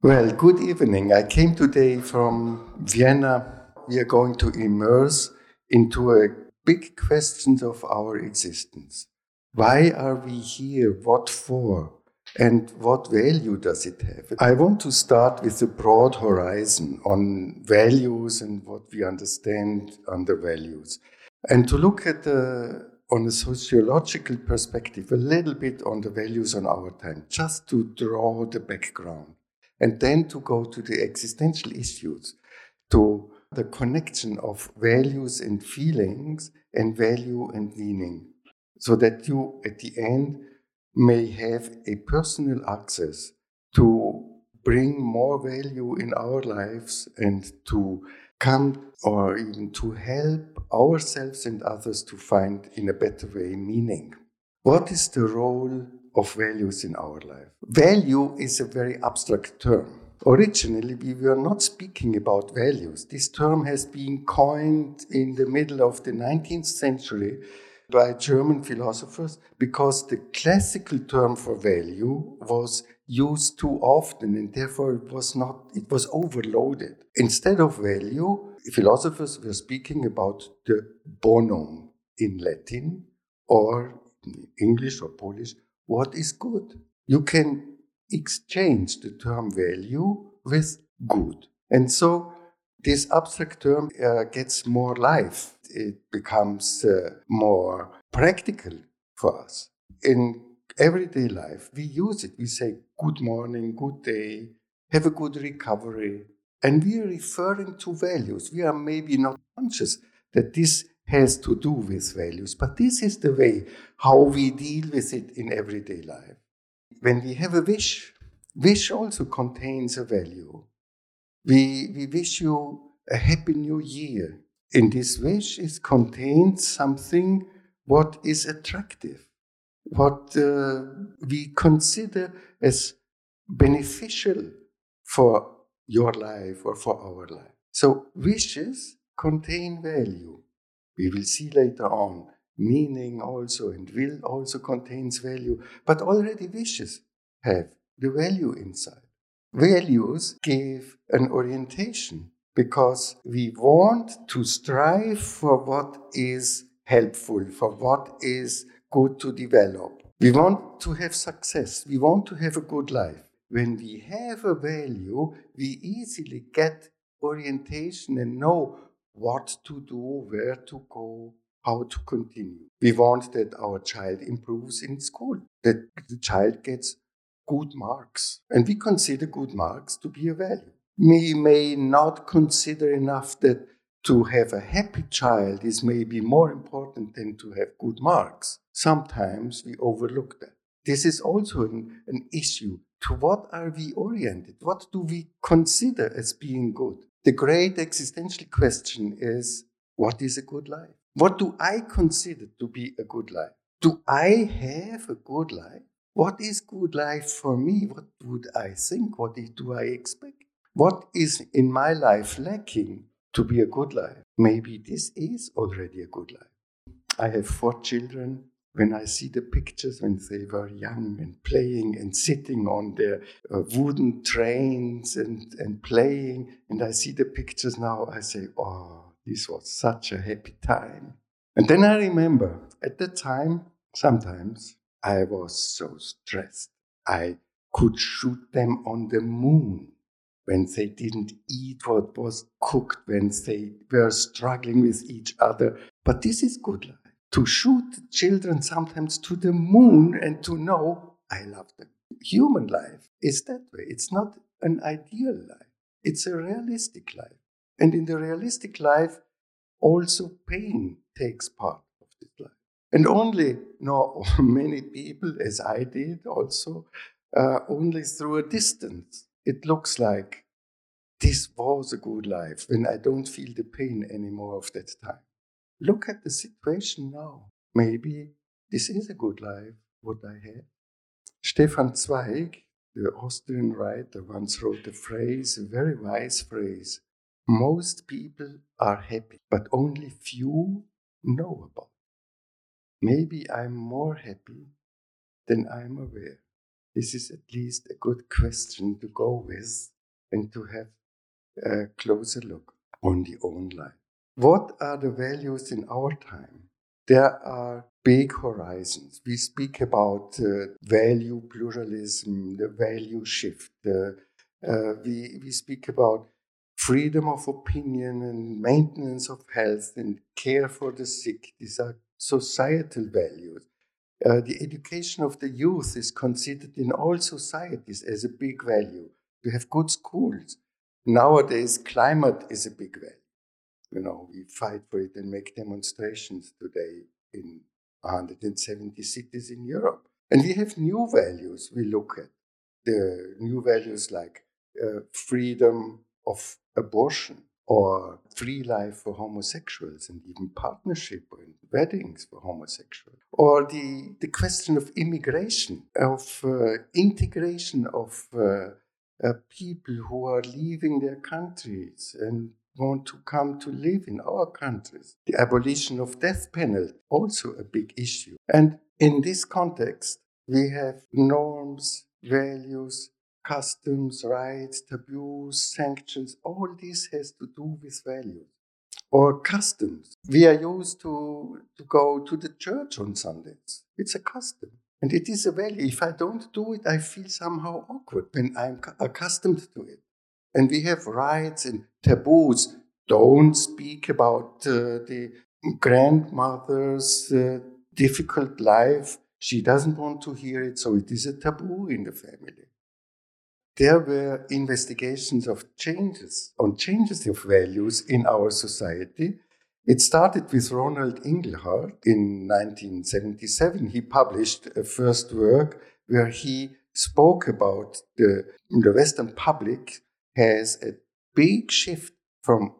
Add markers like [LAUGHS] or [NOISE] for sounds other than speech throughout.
Well, good evening. I came today from Vienna. We are going to immerse into a big question of our existence. Why are we here? What for? And what value does it have? I want to start with a broad horizon on values and what we understand under values. And to look at the on a sociological perspective, a little bit on the values on our time, just to draw the background and then to go to the existential issues, to the connection of values and feelings and value and meaning, so that you at the end may have a personal access to bring more value in our lives and to come or even to help ourselves and others to find in a better way meaning. What is the role of values in our life. Value is a very abstract term. Originally, we were not speaking about values. This term has been coined in the middle of the 19th century by German philosophers because the classical term for value was used too often and therefore it was not it was overloaded instead of value philosophers were speaking about the bonum in latin or in english or polish what is good. You can exchange the term value with good. And so this abstract term uh, gets more life. It becomes uh, more practical for us. In everyday life, we use it. We say good morning, good day, have a good recovery. And we are referring to values. We are maybe not conscious that this has to do with values. But this is the way how we deal with it in everyday life. When we have a wish, wish also contains a value. We, we wish you a happy new year. In this wish is contained something what is attractive, what uh, we consider as beneficial for your life or for our life. So wishes contain value. We will see later on. Meaning also and will also contains value, but already wishes have the value inside. Values give an orientation because we want to strive for what is helpful, for what is good to develop. We want to have success. We want to have a good life. When we have a value, we easily get orientation and know what to do, where to go, how to continue. We want that our child improves in school, that the child gets good marks. And we consider good marks to be a value. We may not consider enough that to have a happy child is maybe more important than to have good marks. Sometimes we overlook that. This is also an, an issue. To what are we oriented? What do we consider as being good? The great existential question is what is a good life? What do I consider to be a good life? Do I have a good life? What is good life for me? What would I think? What do I expect? What is in my life lacking to be a good life? Maybe this is already a good life. I have four children when I see the pictures when they were young and playing and sitting on their uh, wooden trains and, and playing, and I see the pictures now, I say, oh, this was such a happy time. And then I remember at the time, sometimes I was so stressed. I could shoot them on the moon when they didn't eat what was cooked, when they were struggling with each other. But this is good life to shoot children sometimes to the moon and to know I love them. Human life is that way. It's not an ideal life, it's a realistic life. And in the realistic life, also pain takes part of this life. And only, no, [LAUGHS] many people, as I did also, uh, only through a distance, it looks like this was a good life when I don't feel the pain anymore of that time. Look at the situation now. Maybe this is a good life, what I have. Stefan Zweig, the Austrian writer, once wrote a phrase, a very wise phrase. Most people are happy, but only few know about. Maybe I'm more happy than I'm aware. this is at least a good question to go with and to have a closer look on the own life. What are the values in our time? There are big horizons. We speak about uh, value pluralism, the value shift. Uh, uh, we, we speak about freedom of opinion and maintenance of health and care for the sick. These are societal values. Uh, the education of the youth is considered in all societies as a big value. We have good schools. Nowadays, climate is a big value. You know, we fight for it and make demonstrations today in 170 cities in Europe. And we have new values we look at. The new values like uh, freedom of abortion, or free life for homosexuals and even partnership and weddings for homosexuals or the, the question of immigration of uh, integration of uh, uh, people who are leaving their countries and want to come to live in our countries the abolition of death penalty also a big issue and in this context we have norms values customs, rights, taboos, sanctions, all this has to do with values or customs. We are used to, to go to the church on Sundays. It's a custom. And it is a value. If I don't do it, I feel somehow awkward when I'm accustomed to it. And we have rights and taboos. Don't speak about uh, the grandmother's uh, difficult life. She doesn't want to hear it, so it is a taboo in the family there were investigations of changes, on changes of values in our society. It started with Ronald Inglehart in 1977. He published a first work where he spoke about the, the Western public has a big shift from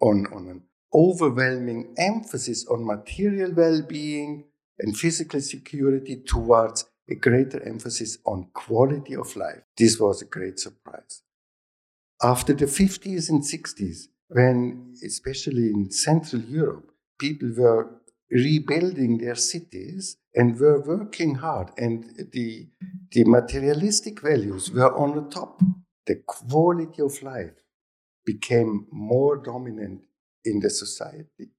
on, on an overwhelming emphasis on material well-being and physical security towards a greater emphasis on quality of life. This was a great surprise. After the 50s and 60s, when, especially in Central Europe, people were rebuilding their cities and were working hard, and the, the materialistic values were on the top, the quality of life became more dominant in the society.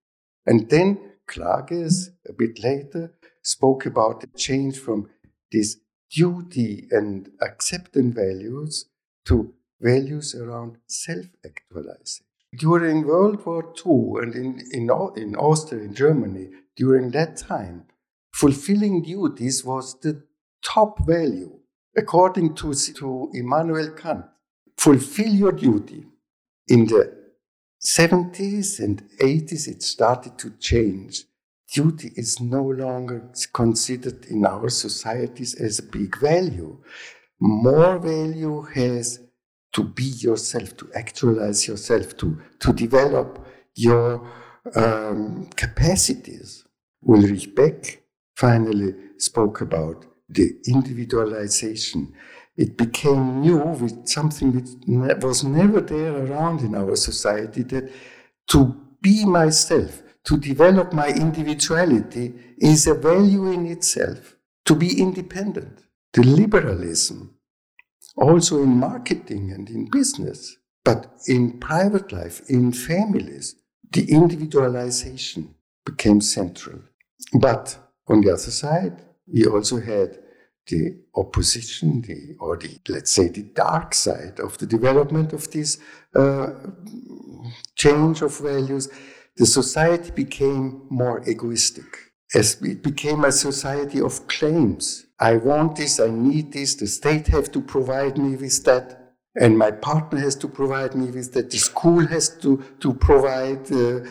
And then Klages, a bit later, spoke about the change from this duty and acceptance values to values around self-actualization. During World War II and in, in, in Austria, in Germany, during that time, fulfilling duties was the top value. According to, to Immanuel Kant, fulfill your duty. In the 70s and 80s, it started to change duty is no longer considered in our societies as a big value. More value has to be yourself, to actualize yourself, to, to develop your um, capacities. Ulrich Beck finally spoke about the individualization. It became new with something that was never there around in our society that to be myself, to develop my individuality is a value in itself, to be independent. The liberalism, also in marketing and in business, but in private life, in families, the individualization became central. But on the other side, we also had the opposition, the, or the, let's say, the dark side of the development of this uh, change of values the society became more egoistic. As it became a society of claims. I want this, I need this, the state has to provide me with that, and my partner has to provide me with that, the school has to, to provide uh,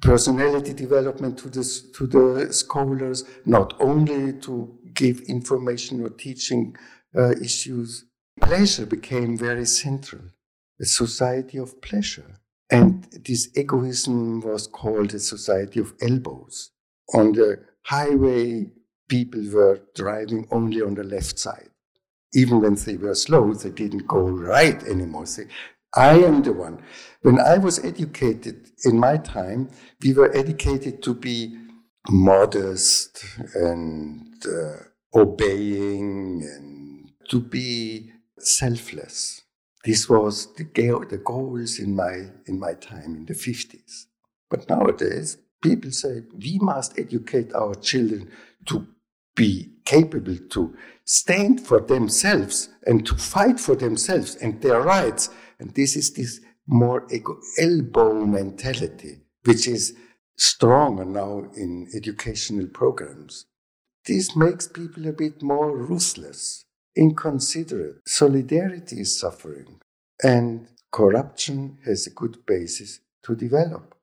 personality development to the, to the scholars, not only to give information or teaching uh, issues. Pleasure became very central, a society of pleasure. And this egoism was called a society of elbows. On the highway, people were driving only on the left side. Even when they were slow, they didn't go right anymore. They, I am the one. When I was educated in my time, we were educated to be modest and uh, obeying and to be selfless. This was the, the goals in my, in my time in the 50s. But nowadays, people say we must educate our children to be capable to stand for themselves and to fight for themselves and their rights. And this is this more elbow mentality, which is stronger now in educational programs. This makes people a bit more ruthless, inconsiderate. Solidarity is suffering, and corruption has a good basis to develop.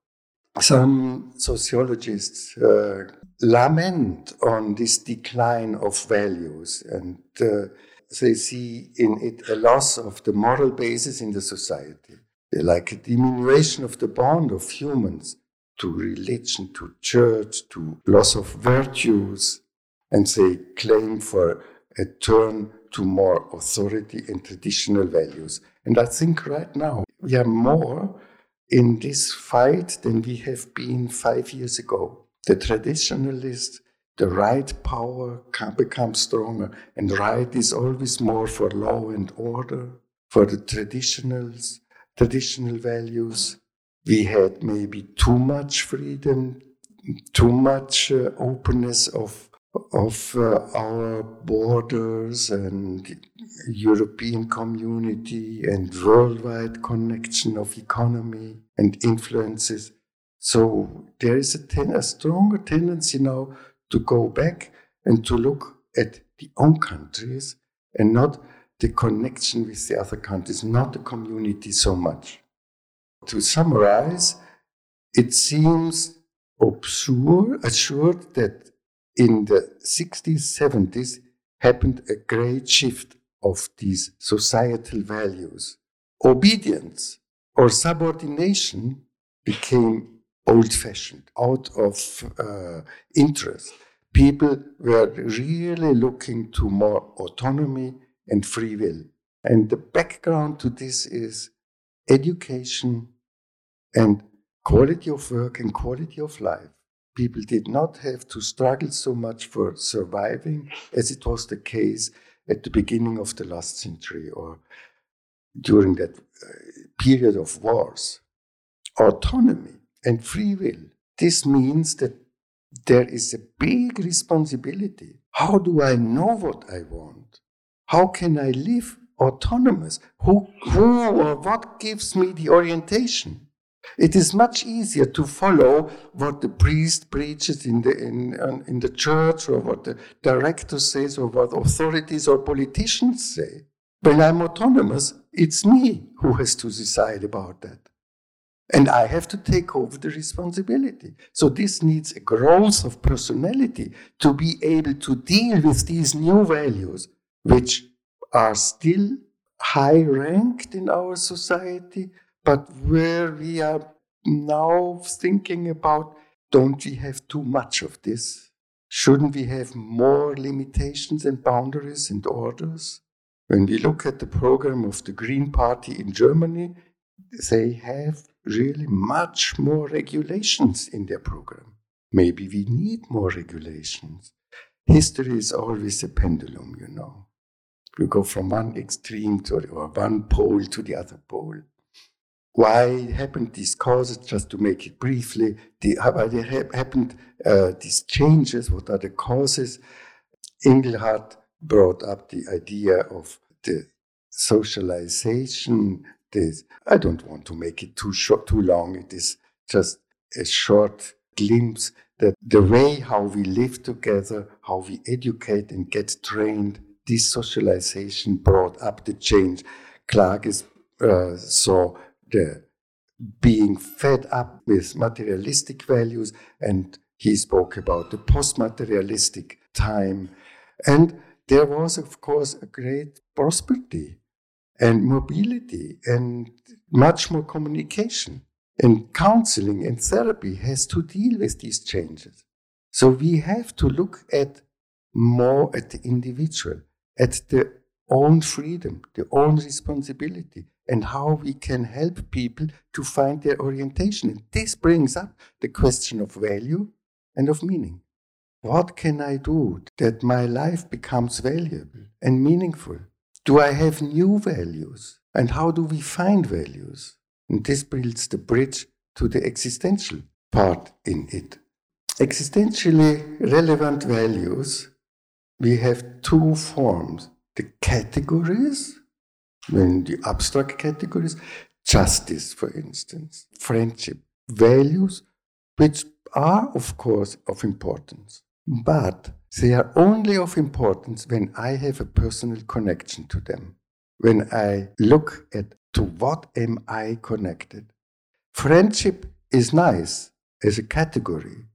Some sociologists uh, lament on this decline of values and uh, they see in it a loss of the moral basis in the society, like a diminution of the bond of humans to religion, to church, to loss of virtues, and they claim for a turn to more authority and traditional values. And I think right now we are more in this fight than we have been five years ago. The traditionalist, the right power can become stronger, and right is always more for law and order, for the traditionals, traditional values. We had maybe too much freedom, too much uh, openness of of uh, our borders and European community and worldwide connection of economy and influences. So there is a, ten, a stronger tendency now to go back and to look at the own countries and not the connection with the other countries, not the community so much. To summarize, it seems absurd, assured that in the 60s, 70s happened a great shift of these societal values. Obedience or subordination became old fashioned, out of uh, interest. People were really looking to more autonomy and free will. And the background to this is education and quality of work and quality of life people did not have to struggle so much for surviving as it was the case at the beginning of the last century or during that uh, period of wars. Autonomy and free will. This means that there is a big responsibility. How do I know what I want? How can I live autonomous? Who, who or what gives me the orientation? It is much easier to follow what the priest preaches in the, in, in the church or what the director says or what authorities or politicians say. When I'm autonomous, it's me who has to decide about that. And I have to take over the responsibility. So this needs a growth of personality to be able to deal with these new values, which are still high ranked in our society, but where we are now thinking about don't we have too much of this? Shouldn't we have more limitations and boundaries and orders? When we look at the program of the Green Party in Germany, they have really much more regulations in their program. Maybe we need more regulations. History is always a pendulum, you know. We go from one extreme to or one pole to the other pole why happened these causes, just to make it briefly, the, why they happened uh, these changes, what are the causes. Inglehart brought up the idea of the socialization. This, I don't want to make it too short, too long. It is just a short glimpse that the way how we live together, how we educate and get trained, this socialization brought up the change. Klages uh, saw the being fed up with materialistic values, and he spoke about the post materialistic time. And there was, of course, a great prosperity and mobility and much more communication. And counseling and therapy has to deal with these changes. So we have to look at more at the individual, at the own freedom, the own responsibility, and how we can help people to find their orientation. And this brings up the question of value and of meaning. What can I do that my life becomes valuable and meaningful? Do I have new values? And how do we find values? And this builds the bridge to the existential part in it. Existentially relevant values, we have two forms the categories, in the abstract categories, justice, for instance, friendship, values, which are, of course, of importance, but they are only of importance when I have a personal connection to them, when I look at to what am I connected. Friendship is nice as a category,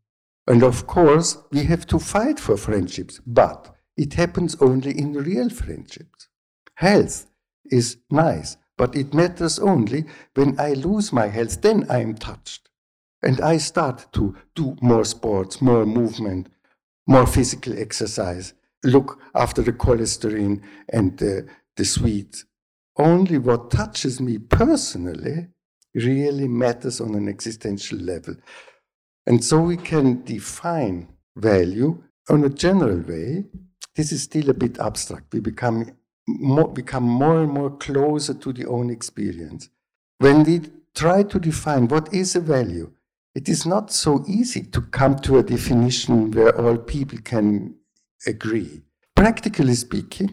and of course, we have to fight for friendships, but it happens only in real friendships. Health is nice, but it matters only when I lose my health, then I am touched. And I start to do more sports, more movement, more physical exercise, look after the cholesterol and the, the sweets. Only what touches me personally really matters on an existential level. And so we can define value on a general way. This is still a bit abstract. We become more, become more and more closer to the own experience. When we try to define what is a value, it is not so easy to come to a definition where all people can agree. Practically speaking,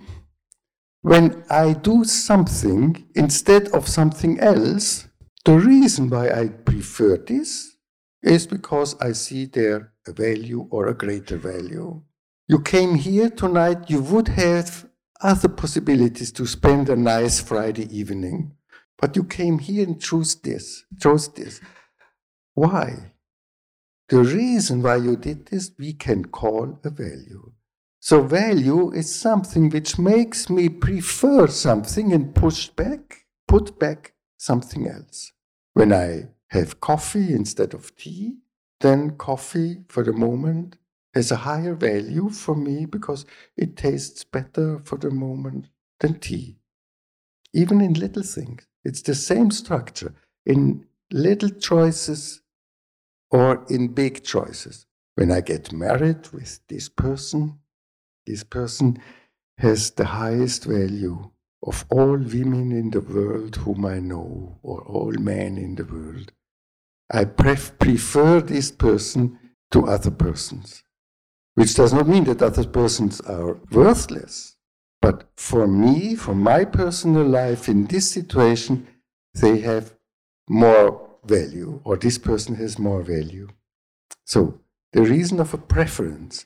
when I do something instead of something else, the reason why I prefer this is because I see there a value or a greater value. You came here tonight, you would have other possibilities to spend a nice Friday evening, but you came here and chose this, chose this. Why? The reason why you did this, we can call a value. So, value is something which makes me prefer something and push back, put back something else. When I have coffee instead of tea, then coffee for the moment has a higher value for me because it tastes better for the moment than tea. Even in little things, it's the same structure in little choices or in big choices. When I get married with this person, this person has the highest value of all women in the world whom I know, or all men in the world. I pref- prefer this person to other persons, which does not mean that other persons are worthless. But for me, for my personal life in this situation, they have more value, or this person has more value. So, the reason of a preference.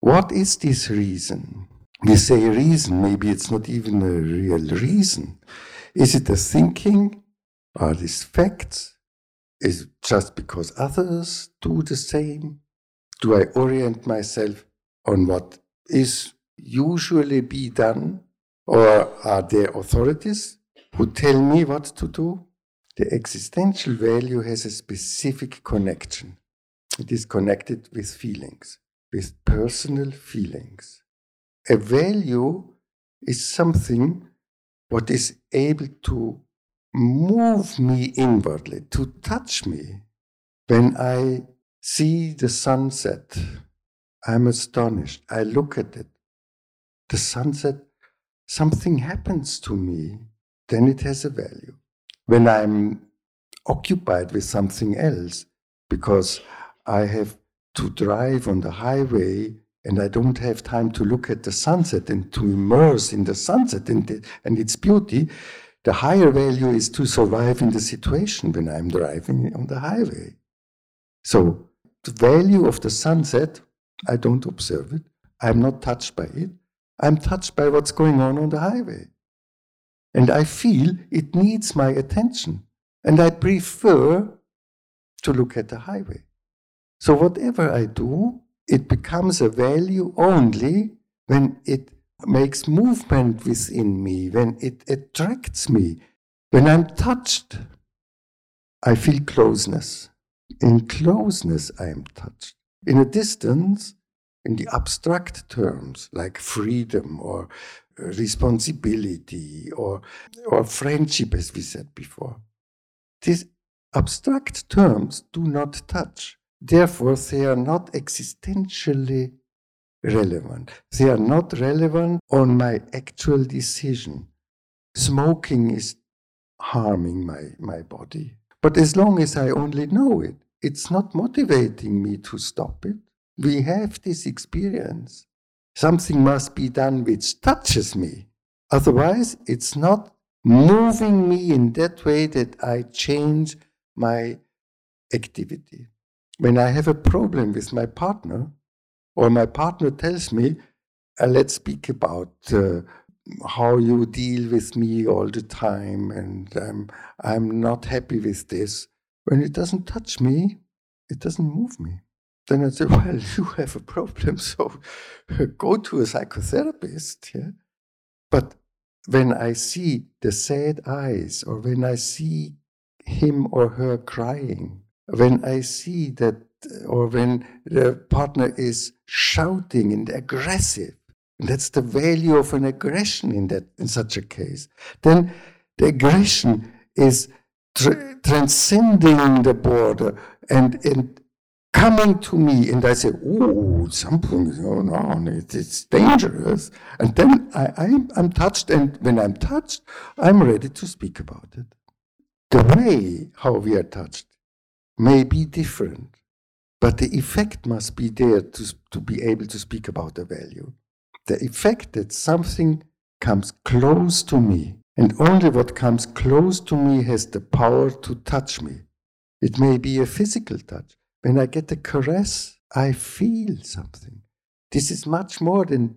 What is this reason? We say reason, maybe it's not even a real reason. Is it a thinking? Are these facts? Is it just because others do the same? Do I orient myself on what is usually be done? Or are there authorities who tell me what to do? The existential value has a specific connection. It is connected with feelings, with personal feelings. A value is something what is able to move me inwardly, to touch me. When I see the sunset, I'm astonished. I look at it. The sunset, something happens to me, then it has a value. When I'm occupied with something else, because I have to drive on the highway and I don't have time to look at the sunset and to immerse in the sunset and, the, and its beauty, the higher value is to survive in the situation when I'm driving on the highway. So the value of the sunset, I don't observe it. I'm not touched by it. I'm touched by what's going on on the highway. And I feel it needs my attention. And I prefer to look at the highway. So whatever I do, it becomes a value only when it makes movement within me, when it attracts me, when I'm touched, I feel closeness. In closeness, I am touched. In a distance, in the abstract terms like freedom or uh, responsibility or, or friendship, as we said before, these abstract terms do not touch. Therefore, they are not existentially relevant. They are not relevant on my actual decision. Smoking is harming my, my body. But as long as I only know it, it's not motivating me to stop it. We have this experience. Something must be done which touches me. Otherwise, it's not moving me in that way that I change my activity. When I have a problem with my partner, or my partner tells me, uh, let's speak about uh, how you deal with me all the time, and um, I'm not happy with this. When it doesn't touch me, it doesn't move me. Then I say, [LAUGHS] well, you have a problem, [LAUGHS] so go to a psychotherapist. Yeah? But when I see the sad eyes, or when I see him or her crying, when I see that, or when the partner is shouting and aggressive, and that's the value of an aggression in that in such a case. Then the aggression is tra- transcending the border and, and coming to me, and I say, "Oh, something is going on. It, it's dangerous." And then I, I'm, I'm touched, and when I'm touched, I'm ready to speak about it. The way how we are touched may be different, but the effect must be there to, to be able to speak about the value the effect that something comes close to me, and only what comes close to me has the power to touch me. It may be a physical touch. When I get a caress, I feel something. This is much more than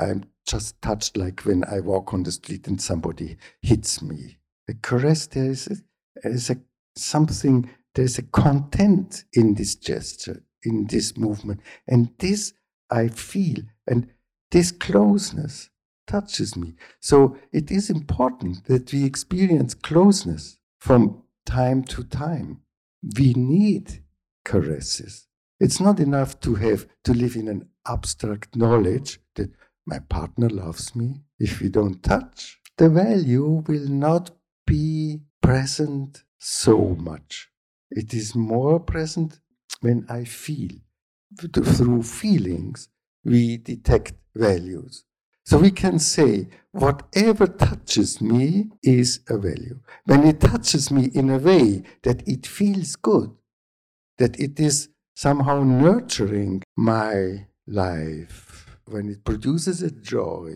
I'm just touched like when I walk on the street and somebody hits me. A caress, there is, a, there is a, something, there is a content in this gesture, in this movement. And this I feel. And this closeness touches me. So it is important that we experience closeness from time to time. We need caresses. It's not enough to have to live in an abstract knowledge that my partner loves me. If we don't touch, the value will not be present so much. It is more present when I feel. Through feelings, we detect values. So we can say, whatever touches me is a value. When it touches me in a way that it feels good, that it is somehow nurturing my life, when it produces a joy,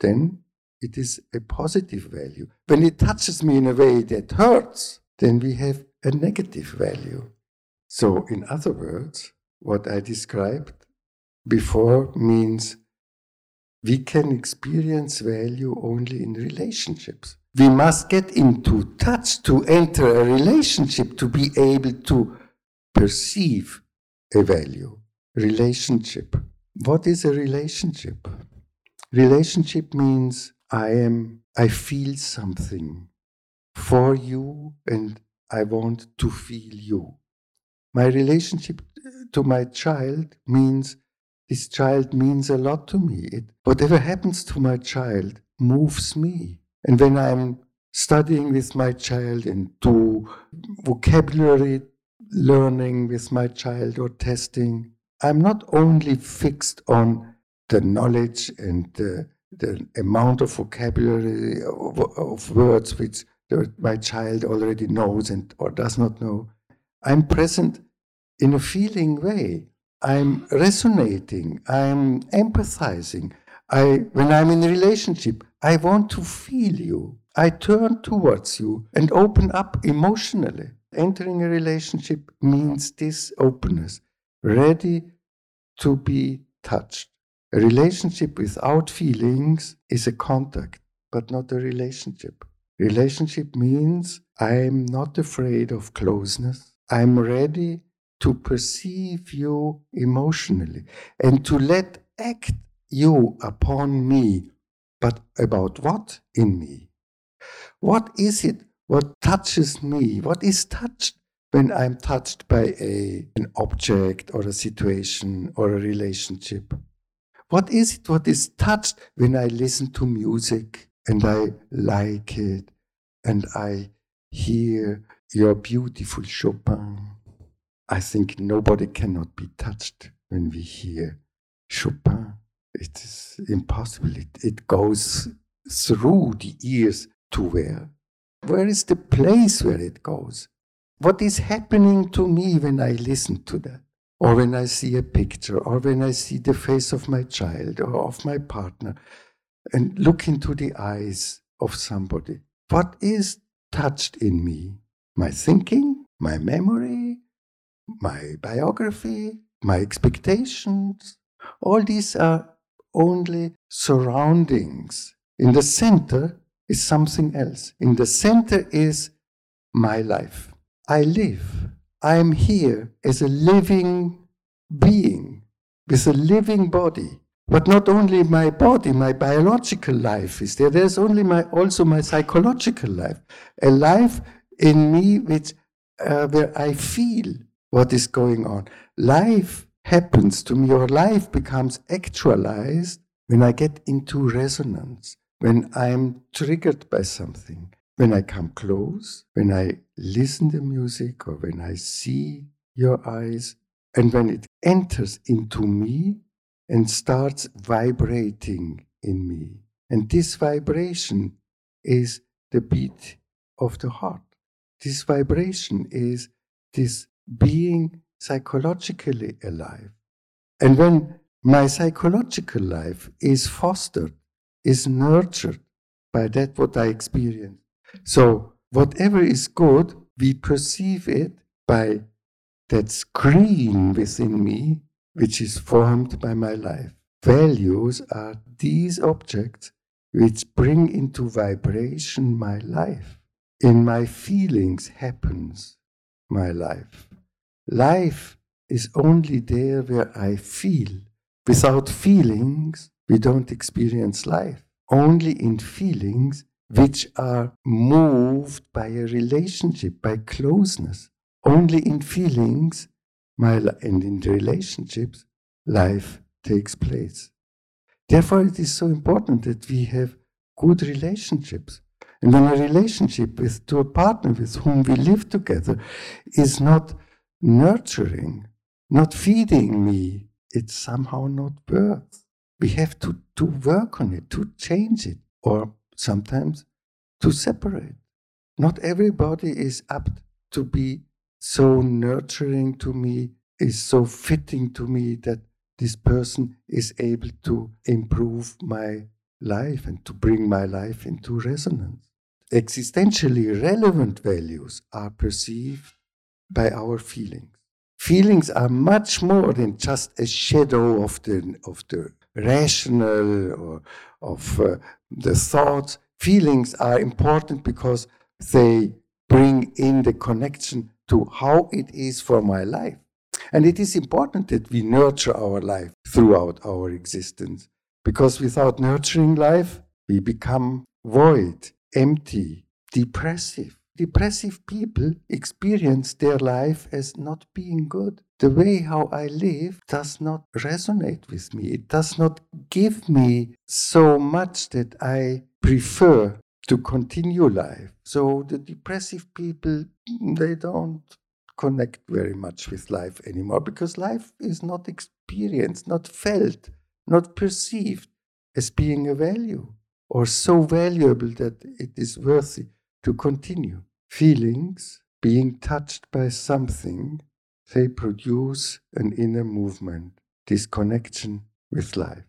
then it is a positive value. When it touches me in a way that hurts, then we have a negative value. So, in other words, what I described before means we can experience value only in relationships. We must get into touch to enter a relationship to be able to perceive a value. Relationship. What is a relationship? Relationship means I am, I feel something for you and I want to feel you. My relationship to my child means this child means a lot to me. It, whatever happens to my child moves me. And when I'm studying with my child and do vocabulary learning with my child or testing, I'm not only fixed on the knowledge and the, the amount of vocabulary of, of words which my child already knows and or does not know. I'm present in a feeling way. I'm resonating, I'm empathizing. I, when I'm in a relationship, I want to feel you. I turn towards you and open up emotionally. Entering a relationship means this openness, ready to be touched. A relationship without feelings is a contact, but not a relationship. Relationship means I'm not afraid of closeness. I'm ready to perceive you emotionally and to let act you upon me, but about what in me? What is it what touches me? What is touched when I'm touched by a, an object or a situation or a relationship? What is it what is touched when I listen to music and I like it and I hear your beautiful Chopin? I think nobody cannot be touched when we hear Chopin. It is impossible. It, it goes through the ears to where? Where is the place where it goes? What is happening to me when I listen to that? Or when I see a picture, or when I see the face of my child or of my partner, and look into the eyes of somebody. What is touched in me? My thinking, my memory, my biography, my expectations. All these are only surroundings. In the center is something else. In the center is my life. I live. I am here as a living being with a living body. But not only my body, my biological life is there. There's only my also my psychological life, a life in me which uh, where I feel what is going on. Life happens to me, or life becomes actualized when I get into resonance, when I'm triggered by something, when I come close, when I listen to music, or when I see your eyes, and when it enters into me and starts vibrating in me. And this vibration is the beat of the heart. This vibration is this being psychologically alive. And when my psychological life is fostered, is nurtured by that what I experience. So whatever is good, we perceive it by that screen within me, which is formed by my life. Values are these objects which bring into vibration my life. In my feelings happens my life. Life is only there where I feel. Without feelings, we don't experience life. Only in feelings which are moved by a relationship, by closeness. Only in feelings my and in relationships, life takes place. Therefore, it is so important that we have good relationships. And when a relationship with to a partner with whom we live together is not nurturing, not feeding me, it's somehow not worth. We have to, to work on it, to change it, or sometimes to separate. Not everybody is apt to be so nurturing to me, is so fitting to me that this person is able to improve my life and to bring my life into resonance. Existentially relevant values are perceived by our feelings. Feelings are much more than just a shadow of the, of the rational or of uh, the thoughts. Feelings are important because they bring in the connection to how it is for my life. And it is important that we nurture our life throughout our existence because without nurturing life, we become void, empty, depressive. Depressive people experience their life as not being good. The way how I live does not resonate with me. It does not give me so much that I prefer to continue life. So the depressive people, they don't connect very much with life anymore because life is not experienced, not felt, not perceived as being a value or so valuable that it is worthy to continue. Feelings, being touched by something, they produce an inner movement, this connection with life.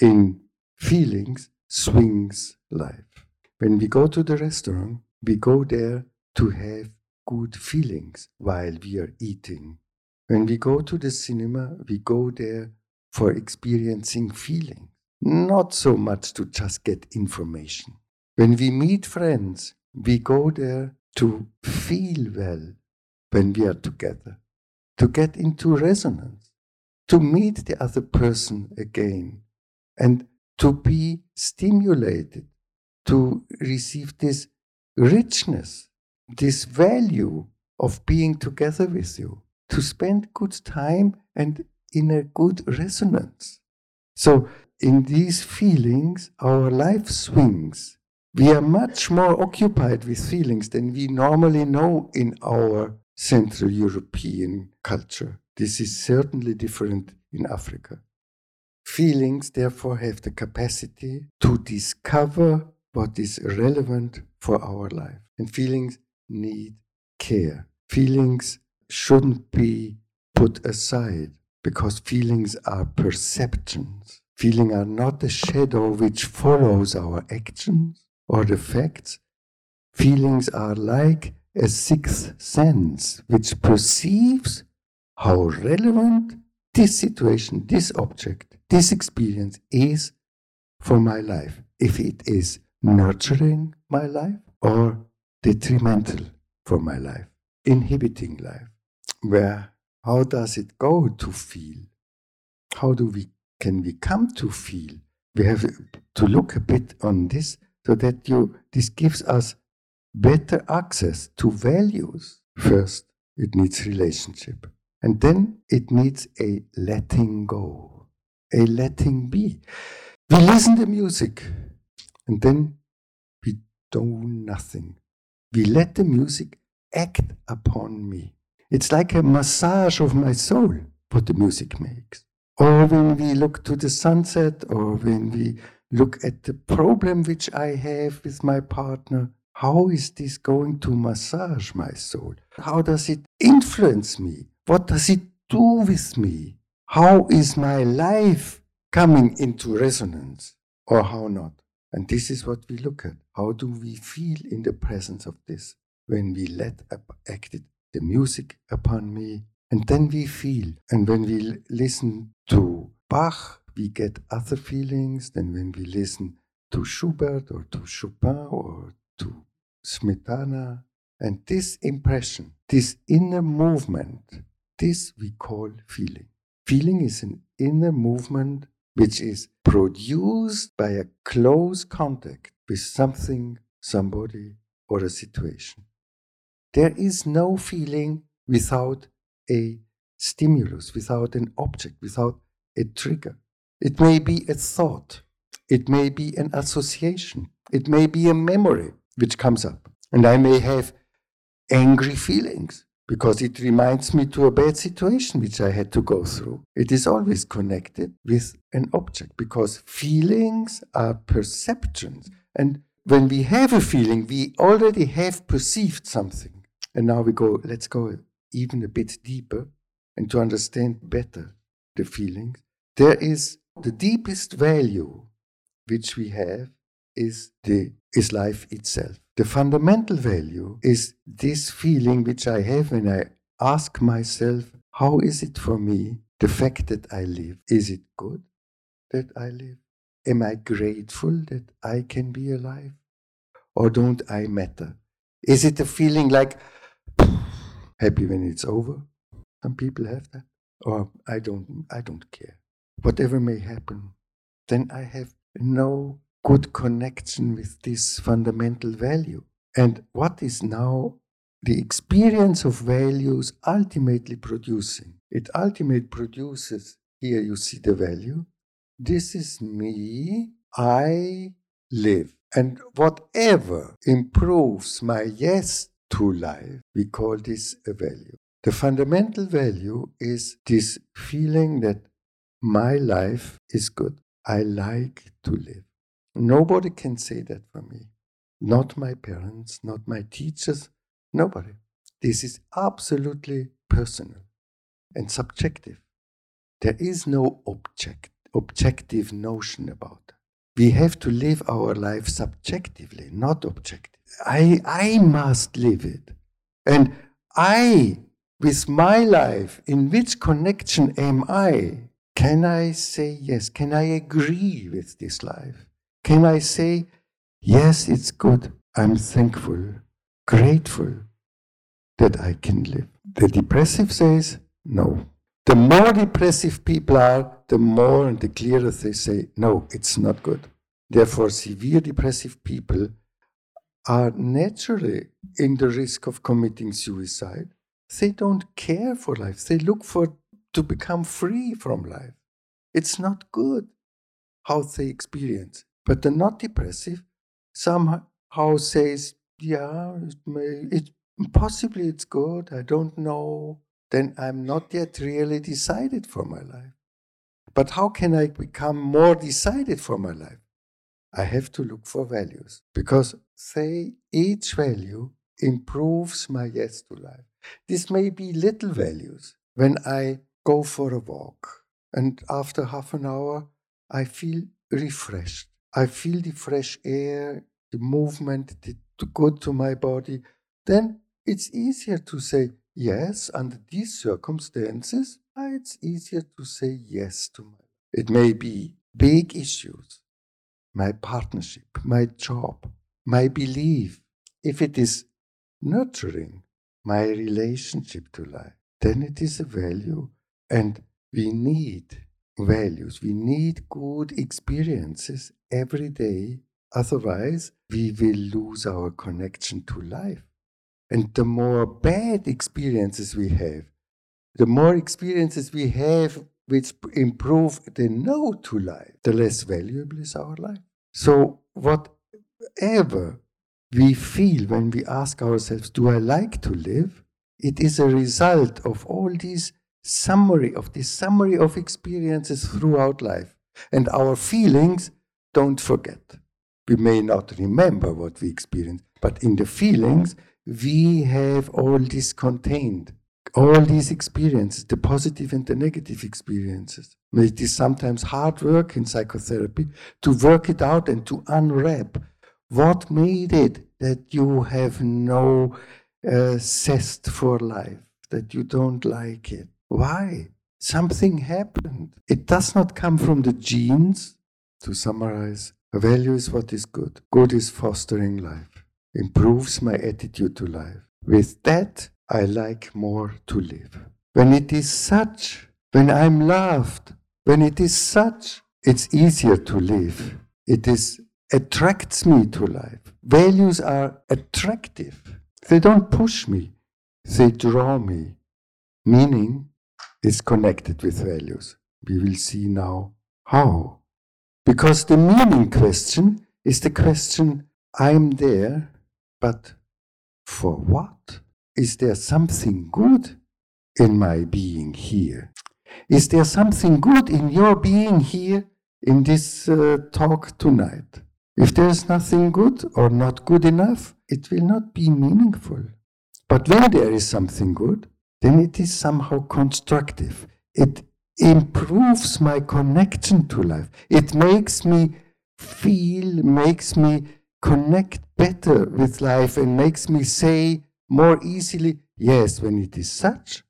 In feelings swings life. When we go to the restaurant, we go there to have good feelings while we are eating. When we go to the cinema, we go there for experiencing feelings, not so much to just get information. When we meet friends, we go there to feel well when we are together, to get into resonance, to meet the other person again, and to be stimulated, to receive this richness, this value of being together with you, to spend good time and in a good resonance. So, in these feelings, our life swings we are much more occupied with feelings than we normally know in our Central European culture. This is certainly different in Africa. Feelings, therefore, have the capacity to discover what is relevant for our life. And feelings need care. Feelings shouldn't be put aside because feelings are perceptions. Feelings are not a shadow which follows our actions or the facts. Feelings are like a sixth sense which perceives how relevant this situation, this object, this experience is for my life. If it is nurturing my life or detrimental for my life, inhibiting life. Where how does it go to feel? How do we can we come to feel? We have to look a bit on this so that you this gives us better access to values. First, it needs relationship. And then it needs a letting go, a letting be. We listen to music and then we do nothing. We let the music act upon me. It's like a massage of my soul, what the music makes. Or when we look to the sunset, or when we look at the problem which I have with my partner, how is this going to massage my soul? How does it influence me? What does it do with me? How is my life coming into resonance or how not? And this is what we look at. How do we feel in the presence of this when we let act it the music upon me. And then we feel. And when we listen to Bach, we get other feelings than when we listen to Schubert or to Chopin or to Smetana. And this impression, this inner movement, this we call feeling. Feeling is an inner movement which is produced by a close contact with something, somebody, or a situation. There is no feeling without a stimulus, without an object, without a trigger. It may be a thought, it may be an association, it may be a memory which comes up. And I may have angry feelings because it reminds me to a bad situation which I had to go through. It is always connected with an object because feelings are perceptions. And when we have a feeling, we already have perceived something. And now we go, let's go even a bit deeper and to understand better the feelings. There is the deepest value which we have is the is life itself. The fundamental value is this feeling which I have when I ask myself, how is it for me, the fact that I live? Is it good that I live? Am I grateful that I can be alive? Or don't I matter? Is it a feeling like, happy when it's over. Some people have that. Or I don't I don't care. Whatever may happen, then I have no good connection with this fundamental value. And what is now the experience of values ultimately producing? It ultimately produces, here you see the value. This is me, I live. And whatever improves my yes to life, we call this a value. The fundamental value is this feeling that my life is good. I like to live. Nobody can say that for me. Not my parents, not my teachers, nobody. This is absolutely personal and subjective. There is no object, objective notion about it. We have to live our life subjectively, not objectively. I, I must live it. And I, with my life, in which connection am I? Can I say yes? Can I agree with this life? Can I say, yes, it's good. I'm thankful, grateful that I can live. The depressive says, no. The more depressive people are, the more and the clearer they say, no, it's not good. Therefore, severe depressive people are naturally in the risk of committing suicide. They don't care for life. They look for to become free from life. It's not good how they experience. But the not depressive somehow says, yeah, it, may, it possibly it's good. I don't know. Then I'm not yet really decided for my life. But how can I become more decided for my life? I have to look for values because, say, each value improves my yes to life. This may be little values. When I go for a walk and after half an hour, I feel refreshed. I feel the fresh air, the movement, the, good to my body. Then it's easier to say yes under these circumstances. It's easier to say yes to my. It may be big issues, my partnership, my job, my belief. If it is nurturing my relationship to life, then it is a value. And we need values. We need good experiences every day. Otherwise, we will lose our connection to life. And the more bad experiences we have, the more experiences we have which improve the no to life, the less valuable is our life. So, whatever we feel when we ask ourselves, Do I like to live? It is a result of all these summary of this summary of experiences throughout life. And our feelings don't forget. We may not remember what we experienced, but in the feelings, we have all this contained. All these experiences, the positive and the negative experiences. It is sometimes hard work in psychotherapy to work it out and to unwrap what made it that you have no uh, zest for life, that you don't like it. Why? Something happened. It does not come from the genes. To summarize, value is what is good. Good is fostering life, improves my attitude to life. With that, I like more to live. When it is such, when I'm loved, when it is such, it's easier to live. It is attracts me to life. Values are attractive. They don't push me, they draw me. Meaning is connected with values. We will see now how. Because the meaning question is the question I'm there, but for what? Is there something good in my being here? Is there something good in your being here in this uh, talk tonight? If there's nothing good or not good enough, it will not be meaningful. But when there is something good, then it is somehow constructive. It improves my connection to life. It makes me feel, makes me connect better with life, and makes me say more easily, yes, when it is such,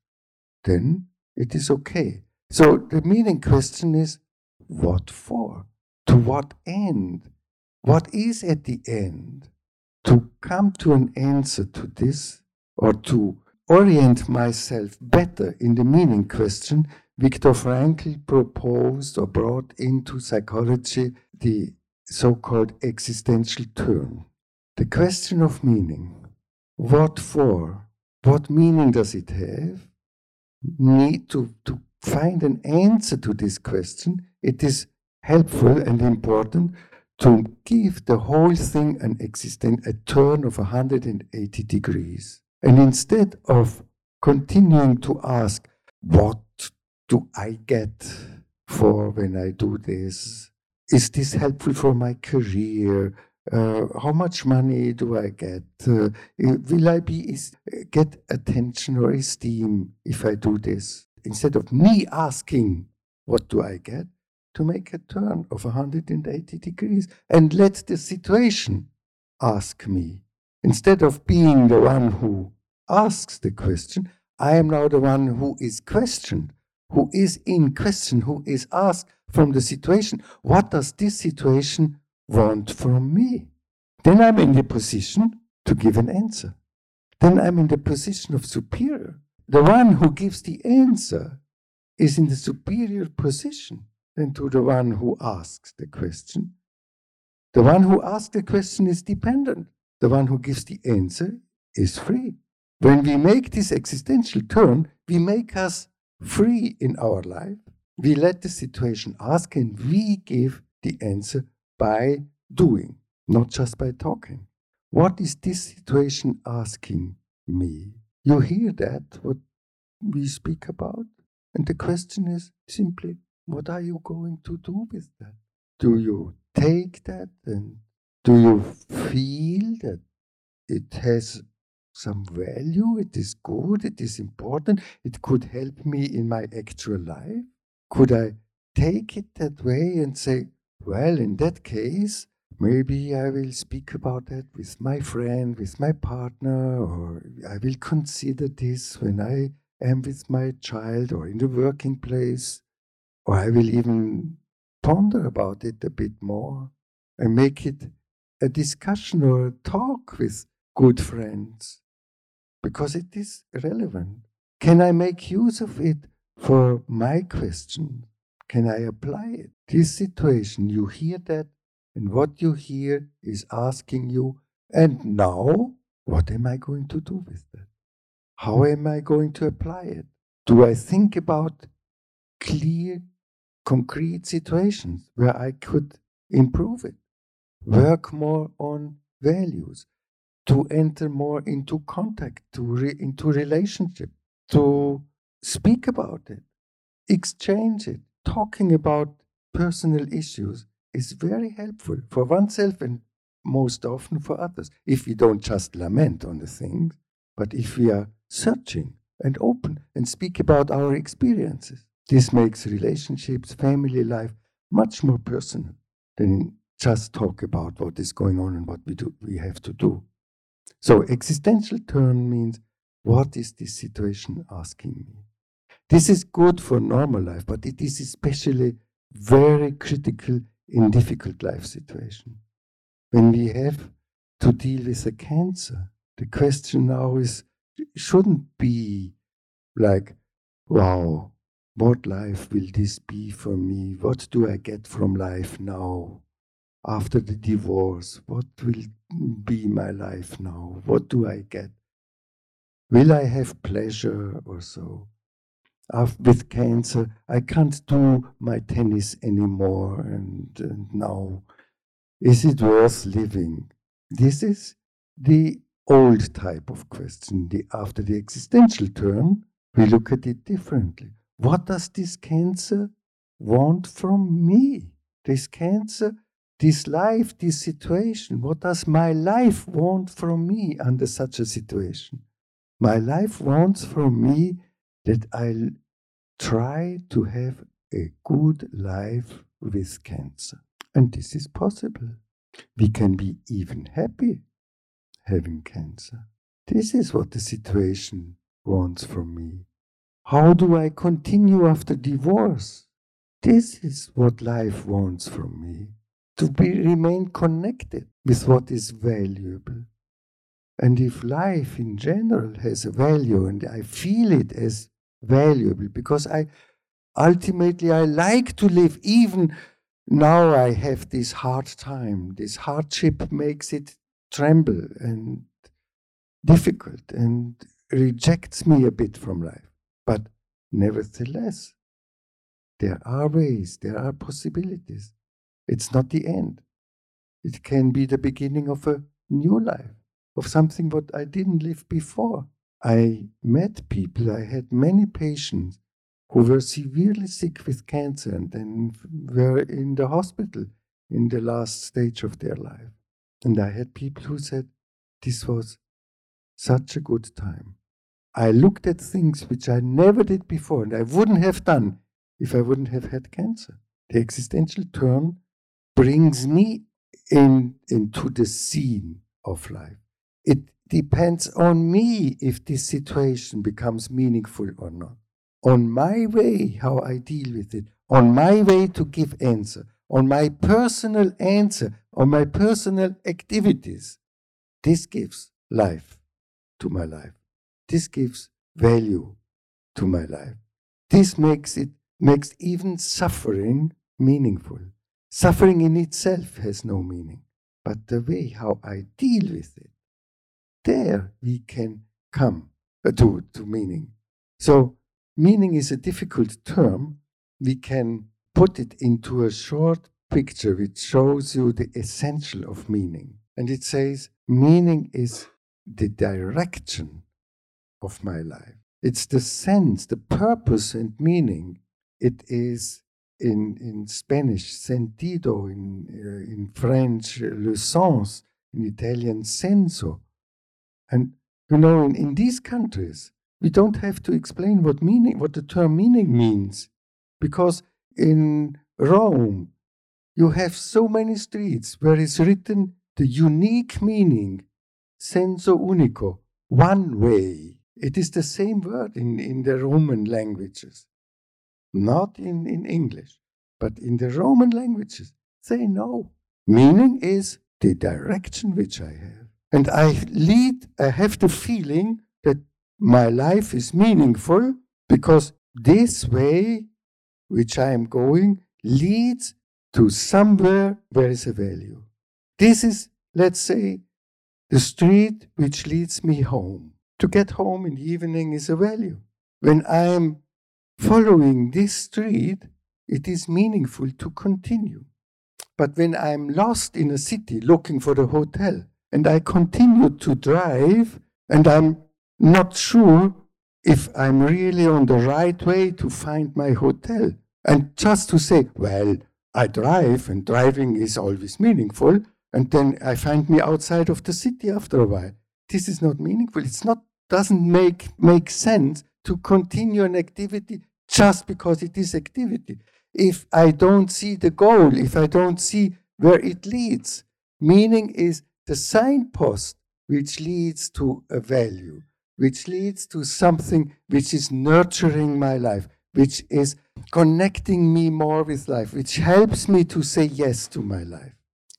then it is okay. So the meaning question is what for? To what end? What is at the end? To come to an answer to this or to orient myself better in the meaning question, Viktor Frankl proposed or brought into psychology the so called existential turn. The question of meaning what for? What meaning does it have? Need to, to find an answer to this question. It is helpful and important to give the whole thing an existent a turn of 180 degrees. And instead of continuing to ask, what do I get for when I do this? Is this helpful for my career? Uh, how much money do I get? Uh, will I be is, get attention or esteem if I do this? Instead of me asking, what do I get? To make a turn of 180 degrees and let the situation ask me, Instead of being the one who asks the question, I am now the one who is questioned, who is in question, who is asked from the situation, what does this situation want from me? Then I'm in the position to give an answer. Then I'm in the position of superior. The one who gives the answer is in the superior position than to the one who asks the question. The one who asks the question is dependent. The one who gives the answer is free. When we make this existential turn, we make us free in our life. We let the situation ask and we give the answer by doing, not just by talking. What is this situation asking me? You hear that, what we speak about? And the question is simply, what are you going to do with that? Do you take that and do you feel that it has some value, it is good, it is important, it could help me in my actual life? Could I take it that way and say, well, in that case, maybe I will speak about that with my friend, with my partner, or I will consider this when I am with my child or in the working place, or I will even ponder about it a bit more and make it a discussion or a talk with good friends because it is relevant. Can I make use of it for my question? Can I apply it? This situation, you hear that, and what you hear is asking you, and now, what am I going to do with that? How am I going to apply it? Do I think about clear, concrete situations where I could improve it? Work more on values, to enter more into contact, to re- into relationship, to speak about it, exchange it. Talking about personal issues is very helpful for oneself and most often for others. If we don't just lament on the things, but if we are searching and open and speak about our experiences, this makes relationships, family life much more personal than just talk about what is going on and what we do we have to do. So existential turn means what is this situation asking me? This is good for normal life, but it is especially very critical in difficult life situation. When we have to deal with a cancer, the question now is shouldn't be like, wow, what life will this be for me? What do I get from life now? After the divorce, what will be my life now? What do I get? Will I have pleasure or so? With cancer, I can't do my tennis anymore, and, and now is it worth living? This is the old type of question. The, after the existential turn, we look at it differently. What does this cancer want from me? This cancer, this life, this situation, what does my life want from me under such a situation? My life wants from me that I'll try to have a good life with cancer. And this is possible. We can be even happy having cancer. This is what the situation wants from me. How do I continue after divorce? This is what life wants from me. To be, remain connected with what is valuable. And if life in general has a value and I feel it as valuable because I ultimately I like to live even now I have this hard time. This hardship makes it tremble and difficult and rejects me a bit from life. But nevertheless, there are ways, there are possibilities. It's not the end. It can be the beginning of a new life, of something what I didn't live before. I met people, I had many patients who were severely sick with cancer and then were in the hospital in the last stage of their life. And I had people who said, This was such a good time. I looked at things which I never did before and I wouldn't have done if I wouldn't have had cancer. The existential turn brings me in, into the scene of life. It depends on me if this situation becomes meaningful or not. On my way, how I deal with it, on my way to give answer, on my personal answer, on my personal activities. This gives life to my life. This gives value to my life. This makes it makes even suffering meaningful. Suffering in itself has no meaning, but the way how I deal with it there we can come uh, to, to meaning. So, meaning is a difficult term. We can put it into a short picture which shows you the essential of meaning. And it says, meaning is the direction of my life. It's the sense, the purpose and meaning. It is in, in Spanish, sentido, in, uh, in French, le sens, in Italian, senso. And you know, in, in these countries, we don't have to explain what meaning, what the term meaning means, because in Rome, you have so many streets where it's written the unique meaning, senso unico, one way. It is the same word in, in the Roman languages, not in, in English, but in the Roman languages. They know. Meaning is the direction which I have. And I lead, I have the feeling that my life is meaningful because this way which I am going leads to somewhere where is a value. This is, let's say, the street which leads me home. To get home in the evening is a value. When I am following this street, it is meaningful to continue. But when I'm lost in a city looking for the hotel and I continue to drive and I'm not sure if I'm really on the right way to find my hotel, and just to say, well, I drive and driving is always meaningful, and then I find me outside of the city after a while. This is not meaningful. It's not doesn't make make sense to continue an activity just because it is activity. If I don't see the goal, if I don't see where it leads, meaning is the signpost which leads to a value, which leads to something which is nurturing my life, which is connecting me more with life, which helps me to say yes to my life.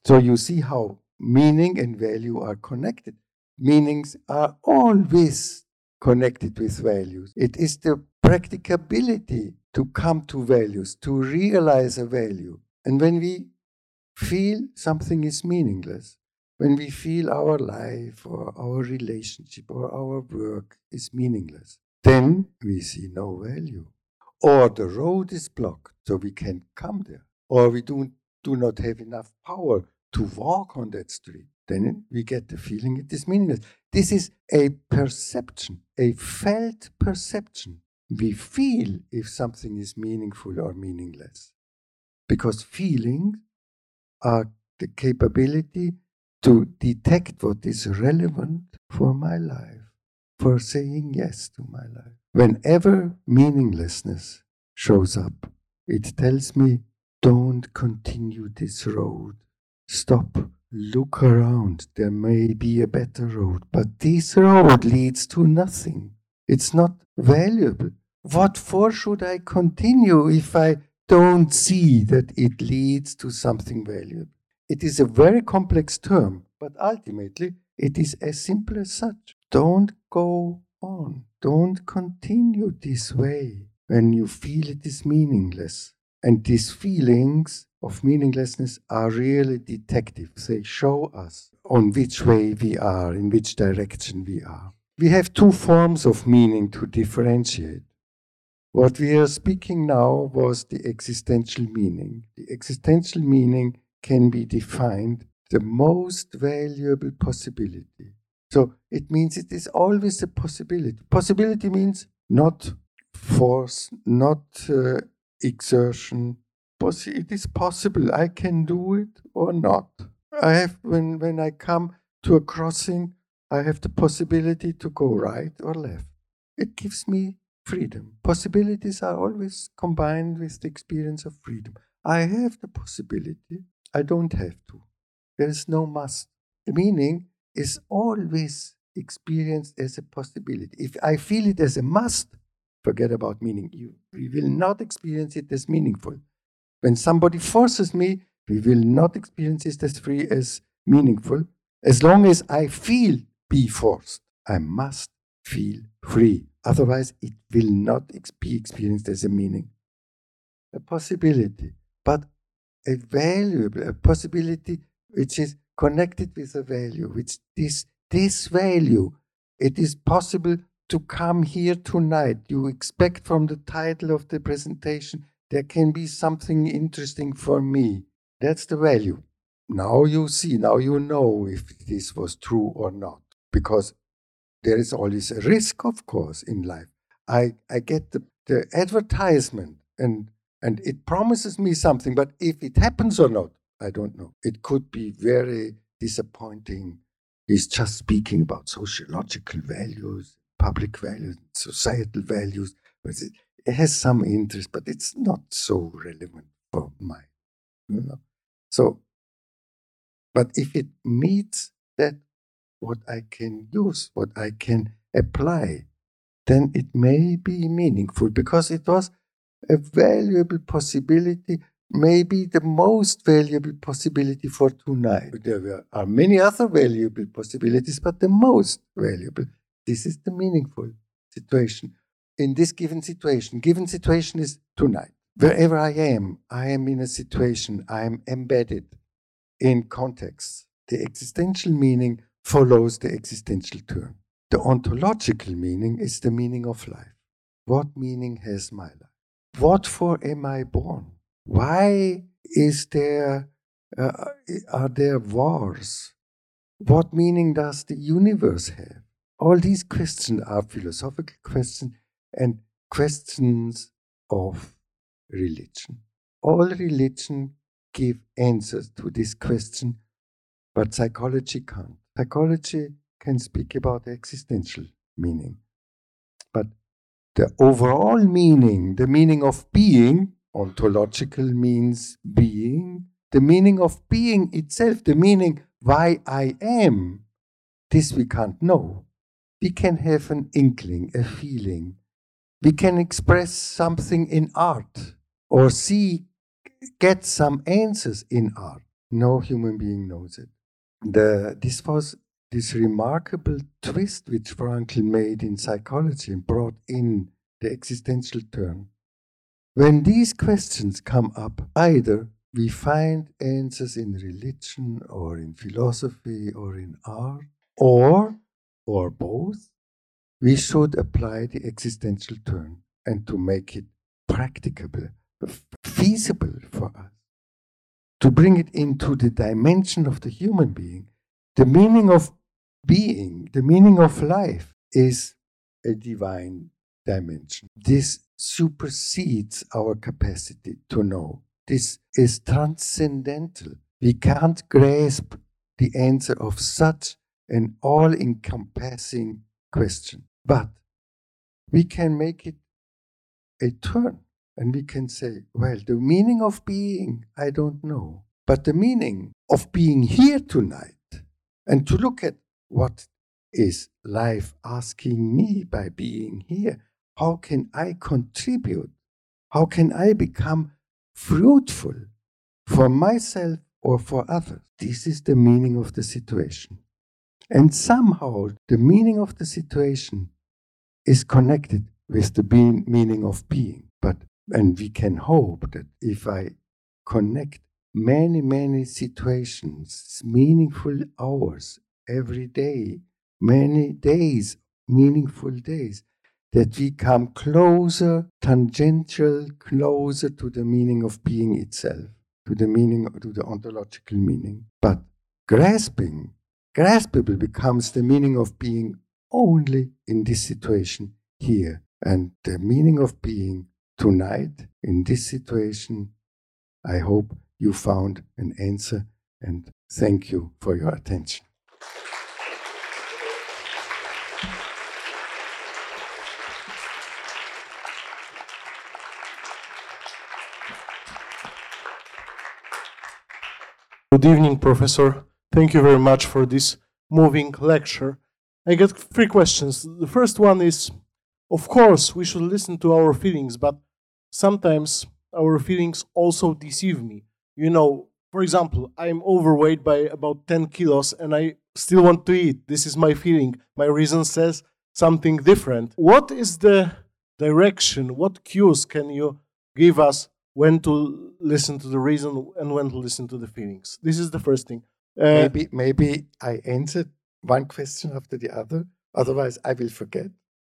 So you see how meaning and value are connected. Meanings are always connected with values. It is the practicability to come to values, to realize a value. And when we feel something is meaningless, when we feel our life or our relationship or our work is meaningless, then we see no value. Or the road is blocked, so we can't come there. Or we do, do not have enough power to walk on that street, then we get the feeling it is meaningless. This is a perception, a felt perception. We feel if something is meaningful or meaningless. Because feelings are the capability to detect what is relevant for my life, for saying yes to my life. Whenever meaninglessness shows up, it tells me, don't continue this road. Stop. Look around. There may be a better road, but this road leads to nothing. It's not valuable. What for should I continue if I don't see that it leads to something valuable? It is a very complex term, but ultimately it is as simple as such. Don't go on. Don't continue this way when you feel it is meaningless. And these feelings of meaninglessness are really detective. They show us on which way we are, in which direction we are. We have two forms of meaning to differentiate. What we are speaking now was the existential meaning. The existential meaning can be defined the most valuable possibility. So it means it is always a possibility. Possibility means not force, not uh, exertion, it is possible. I can do it or not. I have when when I come to a crossing, I have the possibility to go right or left. It gives me freedom. Possibilities are always combined with the experience of freedom. I have the possibility. I don't have to. There is no must. Meaning is always experienced as a possibility. If I feel it as a must, forget about meaning. You, we will not experience it as meaningful. When somebody forces me, we will not experience it as free as meaningful. As long as I feel be forced, I must feel free. Otherwise, it will not be experienced as a meaning. A possibility, but a valuable, a possibility which is connected with a value, which this, this value, it is possible to come here tonight. You expect from the title of the presentation there can be something interesting for me. That's the value. Now you see, now you know if this was true or not, because there is always a risk, of course, in life. I, I get the, the advertisement, and and it promises me something, but if it happens or not, I don't know. It could be very disappointing. He's just speaking about sociological values, public values, societal values, it has some interest, but it's not so relevant for my, you know. So, but if it meets that what I can use, what I can apply, then it may be meaningful because it was a valuable possibility, maybe the most valuable possibility for tonight. There are many other valuable possibilities, but the most valuable. This is the meaningful situation. In this given situation, given situation is tonight. Wherever I am, I am in a situation, I am embedded in context. The existential meaning follows the existential turn. The ontological meaning is the meaning of life. What meaning has my life? What for am I born? Why is there uh, are there wars? What meaning does the universe have? All these questions are philosophical questions and questions of religion. All religion give answers to this question, but psychology can't. Psychology can speak about existential meaning. But the overall meaning, the meaning of being, ontological means being, the meaning of being itself, the meaning why I am, this we can't know. We can have an inkling, a feeling. We can express something in art or see, get some answers in art. No human being knows it. The, this was this remarkable twist which Frankl made in psychology and brought in the existential turn. When these questions come up, either we find answers in religion or in philosophy or in art, or, or both, we should apply the existential turn and to make it practicable, feasible for us, to bring it into the dimension of the human being. The meaning of being, the meaning of life, is a divine dimension. This supersedes our capacity to know. This is transcendental. We can't grasp the answer of such an all encompassing question. But we can make it a turn and we can say, well, the meaning of being, I don't know. But the meaning of being here tonight and to look at what is life asking me by being here? How can I contribute? How can I become fruitful for myself or for others? This is the meaning of the situation. And somehow the meaning of the situation is connected with the being, meaning of being. But and we can hope that if I connect many, many situations, meaningful hours every day, many days, meaningful days, that we come closer, tangential, closer to the meaning of being itself, to the meaning, to the ontological meaning. But grasping, graspable becomes the meaning of being only in this situation here. And the meaning of being tonight in this situation, I hope you found an answer and thank you for your attention. Good evening, Professor. Thank you very much for this moving lecture. I got three questions. The first one is of course, we should listen to our feelings, but sometimes our feelings also deceive me. You know, for example, I'm overweight by about 10 kilos and I still want to eat. This is my feeling. My reason says something different. What is the direction? What cues can you give us when to listen to the reason and when to listen to the feelings. This is the first thing. Uh, maybe maybe I answered one question after the other. Otherwise, I will forget.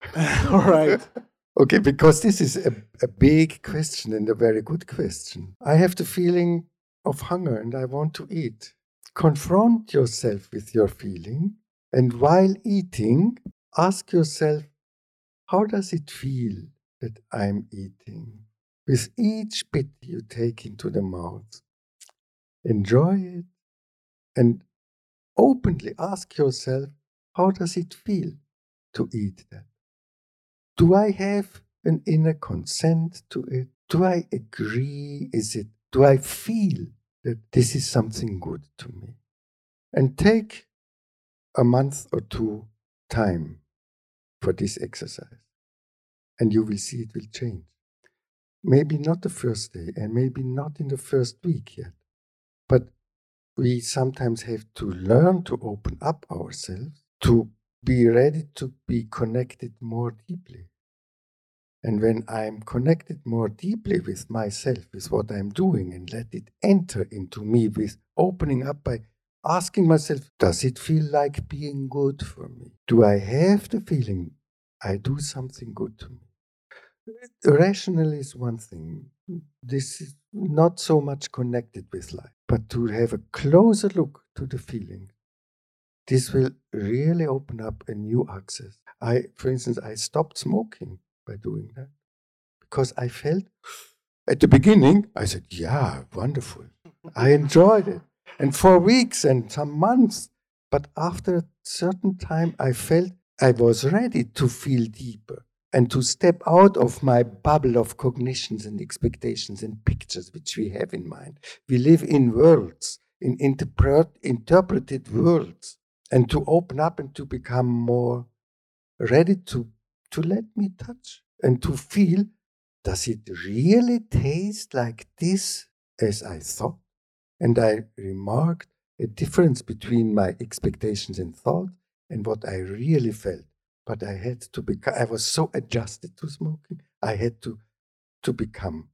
[LAUGHS] All right. [LAUGHS] okay, because this is a, a big question and a very good question. I have the feeling of hunger and I want to eat. Confront yourself with your feeling, and while eating, ask yourself, how does it feel that I'm eating? With each bit you take into the mouth. Enjoy it and openly ask yourself, how does it feel to eat that? Do I have an inner consent to it? Do I agree? Is it, do I feel that this is something good to me? And take a month or two time for this exercise. And you will see it will change. Maybe not the first day, and maybe not in the first week yet. But we sometimes have to learn to open up ourselves, to be ready to be connected more deeply. And when I'm connected more deeply with myself, with what I'm doing, and let it enter into me with opening up by asking myself, does it feel like being good for me? Do I have the feeling I do something good to me? Rational is one thing. This is not so much connected with life, but to have a closer look to the feeling. This will really open up a new access. I, for instance, I stopped smoking by doing that because I felt at the beginning, I said, yeah, wonderful. I enjoyed it and for weeks and some months. But after a certain time, I felt I was ready to feel deeper and to step out of my bubble of cognitions and expectations and pictures which we have in mind. We live in worlds, in interpret, interpreted worlds, and to open up and to become more ready to, to let me touch and to feel does it really taste like this as I thought? And I remarked a difference between my expectations and thought and what I really felt. But I had to become, I was so adjusted to smoking, I had to, to become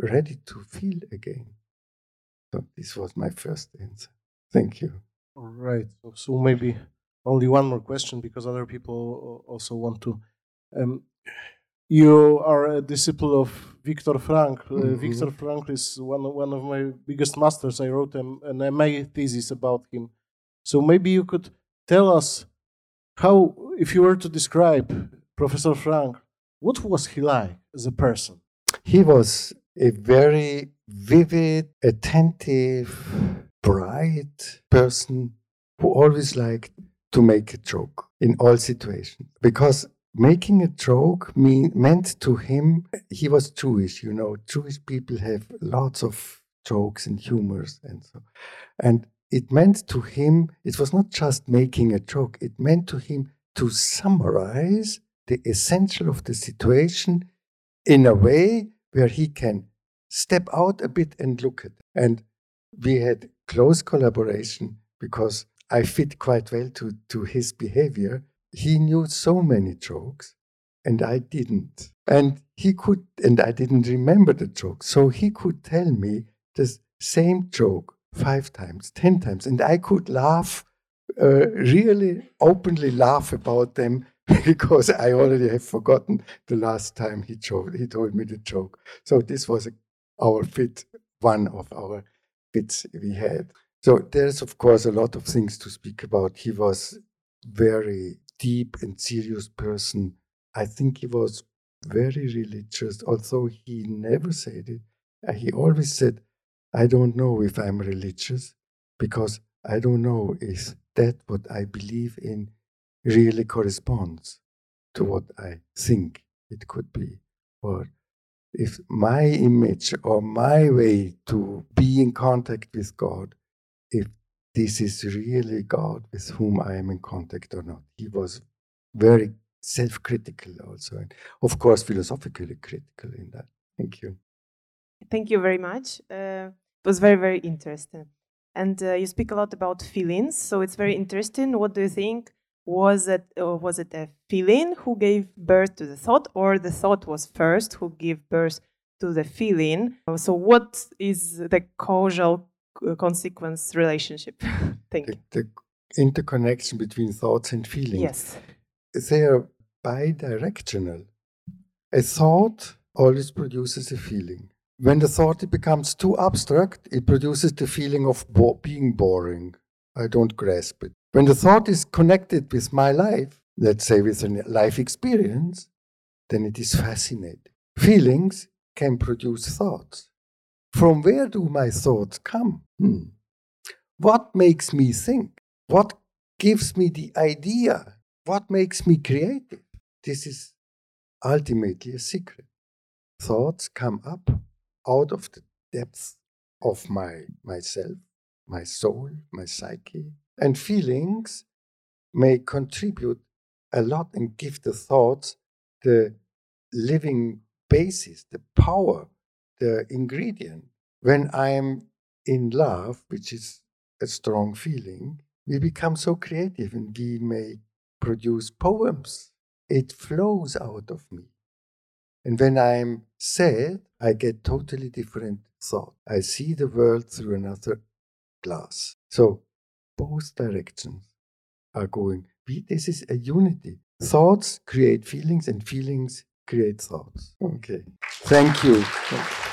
ready to feel again. So this was my first answer. Thank you. All right. So, so maybe only one more question because other people also want to. Um, you are a disciple of Viktor Frankl. Uh, mm-hmm. Viktor Frankl is one of, one of my biggest masters. I wrote an, an MA thesis about him. So maybe you could tell us how, if you were to describe Professor Frankl, what was he like as a person? He was a very vivid, attentive, bright person who always liked to make a joke in all situations because making a joke mean, meant to him, he was Jewish, you know, Jewish people have lots of jokes and humors and so. And it meant to him, it was not just making a joke, it meant to him to summarize the essential of the situation in a way where he can step out a bit and look at. And we had close collaboration because I fit quite well to, to his behavior he knew so many jokes and I didn't. And he could, and I didn't remember the joke. So he could tell me the same joke five times, ten times, and I could laugh, uh, really openly laugh about them [LAUGHS] because I already have forgotten the last time he, joked, he told me the joke. So this was a, our fit, one of our bits we had. So there's, of course, a lot of things to speak about. He was very deep and serious person. I think he was very religious, although he never said it. Uh, he always said, I don't know if I'm religious because I don't know is that what I believe in really corresponds to what I think it could be. Or if my image or my way to be in contact with God, if this is really God with whom I am in contact or not. He was very self critical also, and of course, philosophically critical in that. Thank you. Thank you very much. Uh, it was very, very interesting. And uh, you speak a lot about feelings, so it's very interesting. What do you think? Was it uh, was it a feeling who gave birth to the thought, or the thought was first who gave birth to the feeling? So, what is the causal consequence relationship. [LAUGHS] Thank the, you. The interconnection between thoughts and feelings. Yes. They are bidirectional. A thought always produces a feeling. When the thought becomes too abstract, it produces the feeling of bo- being boring. I don't grasp it. When the thought is connected with my life, let's say with a life experience, then it is fascinating. Feelings can produce thoughts. From where do my thoughts come? Hmm. What makes me think? What gives me the idea? What makes me creative? This is ultimately a secret. Thoughts come up out of the depths of my myself, my soul, my psyche, and feelings may contribute a lot and give the thoughts the living basis, the power, the ingredient. When I am in love, which is a strong feeling, we become so creative and we may produce poems. It flows out of me. And when I'm sad, I get totally different thought. I see the world through another glass. So both directions are going. This is a unity. Thoughts create feelings, and feelings create thoughts. Okay. Thank you. Thank you.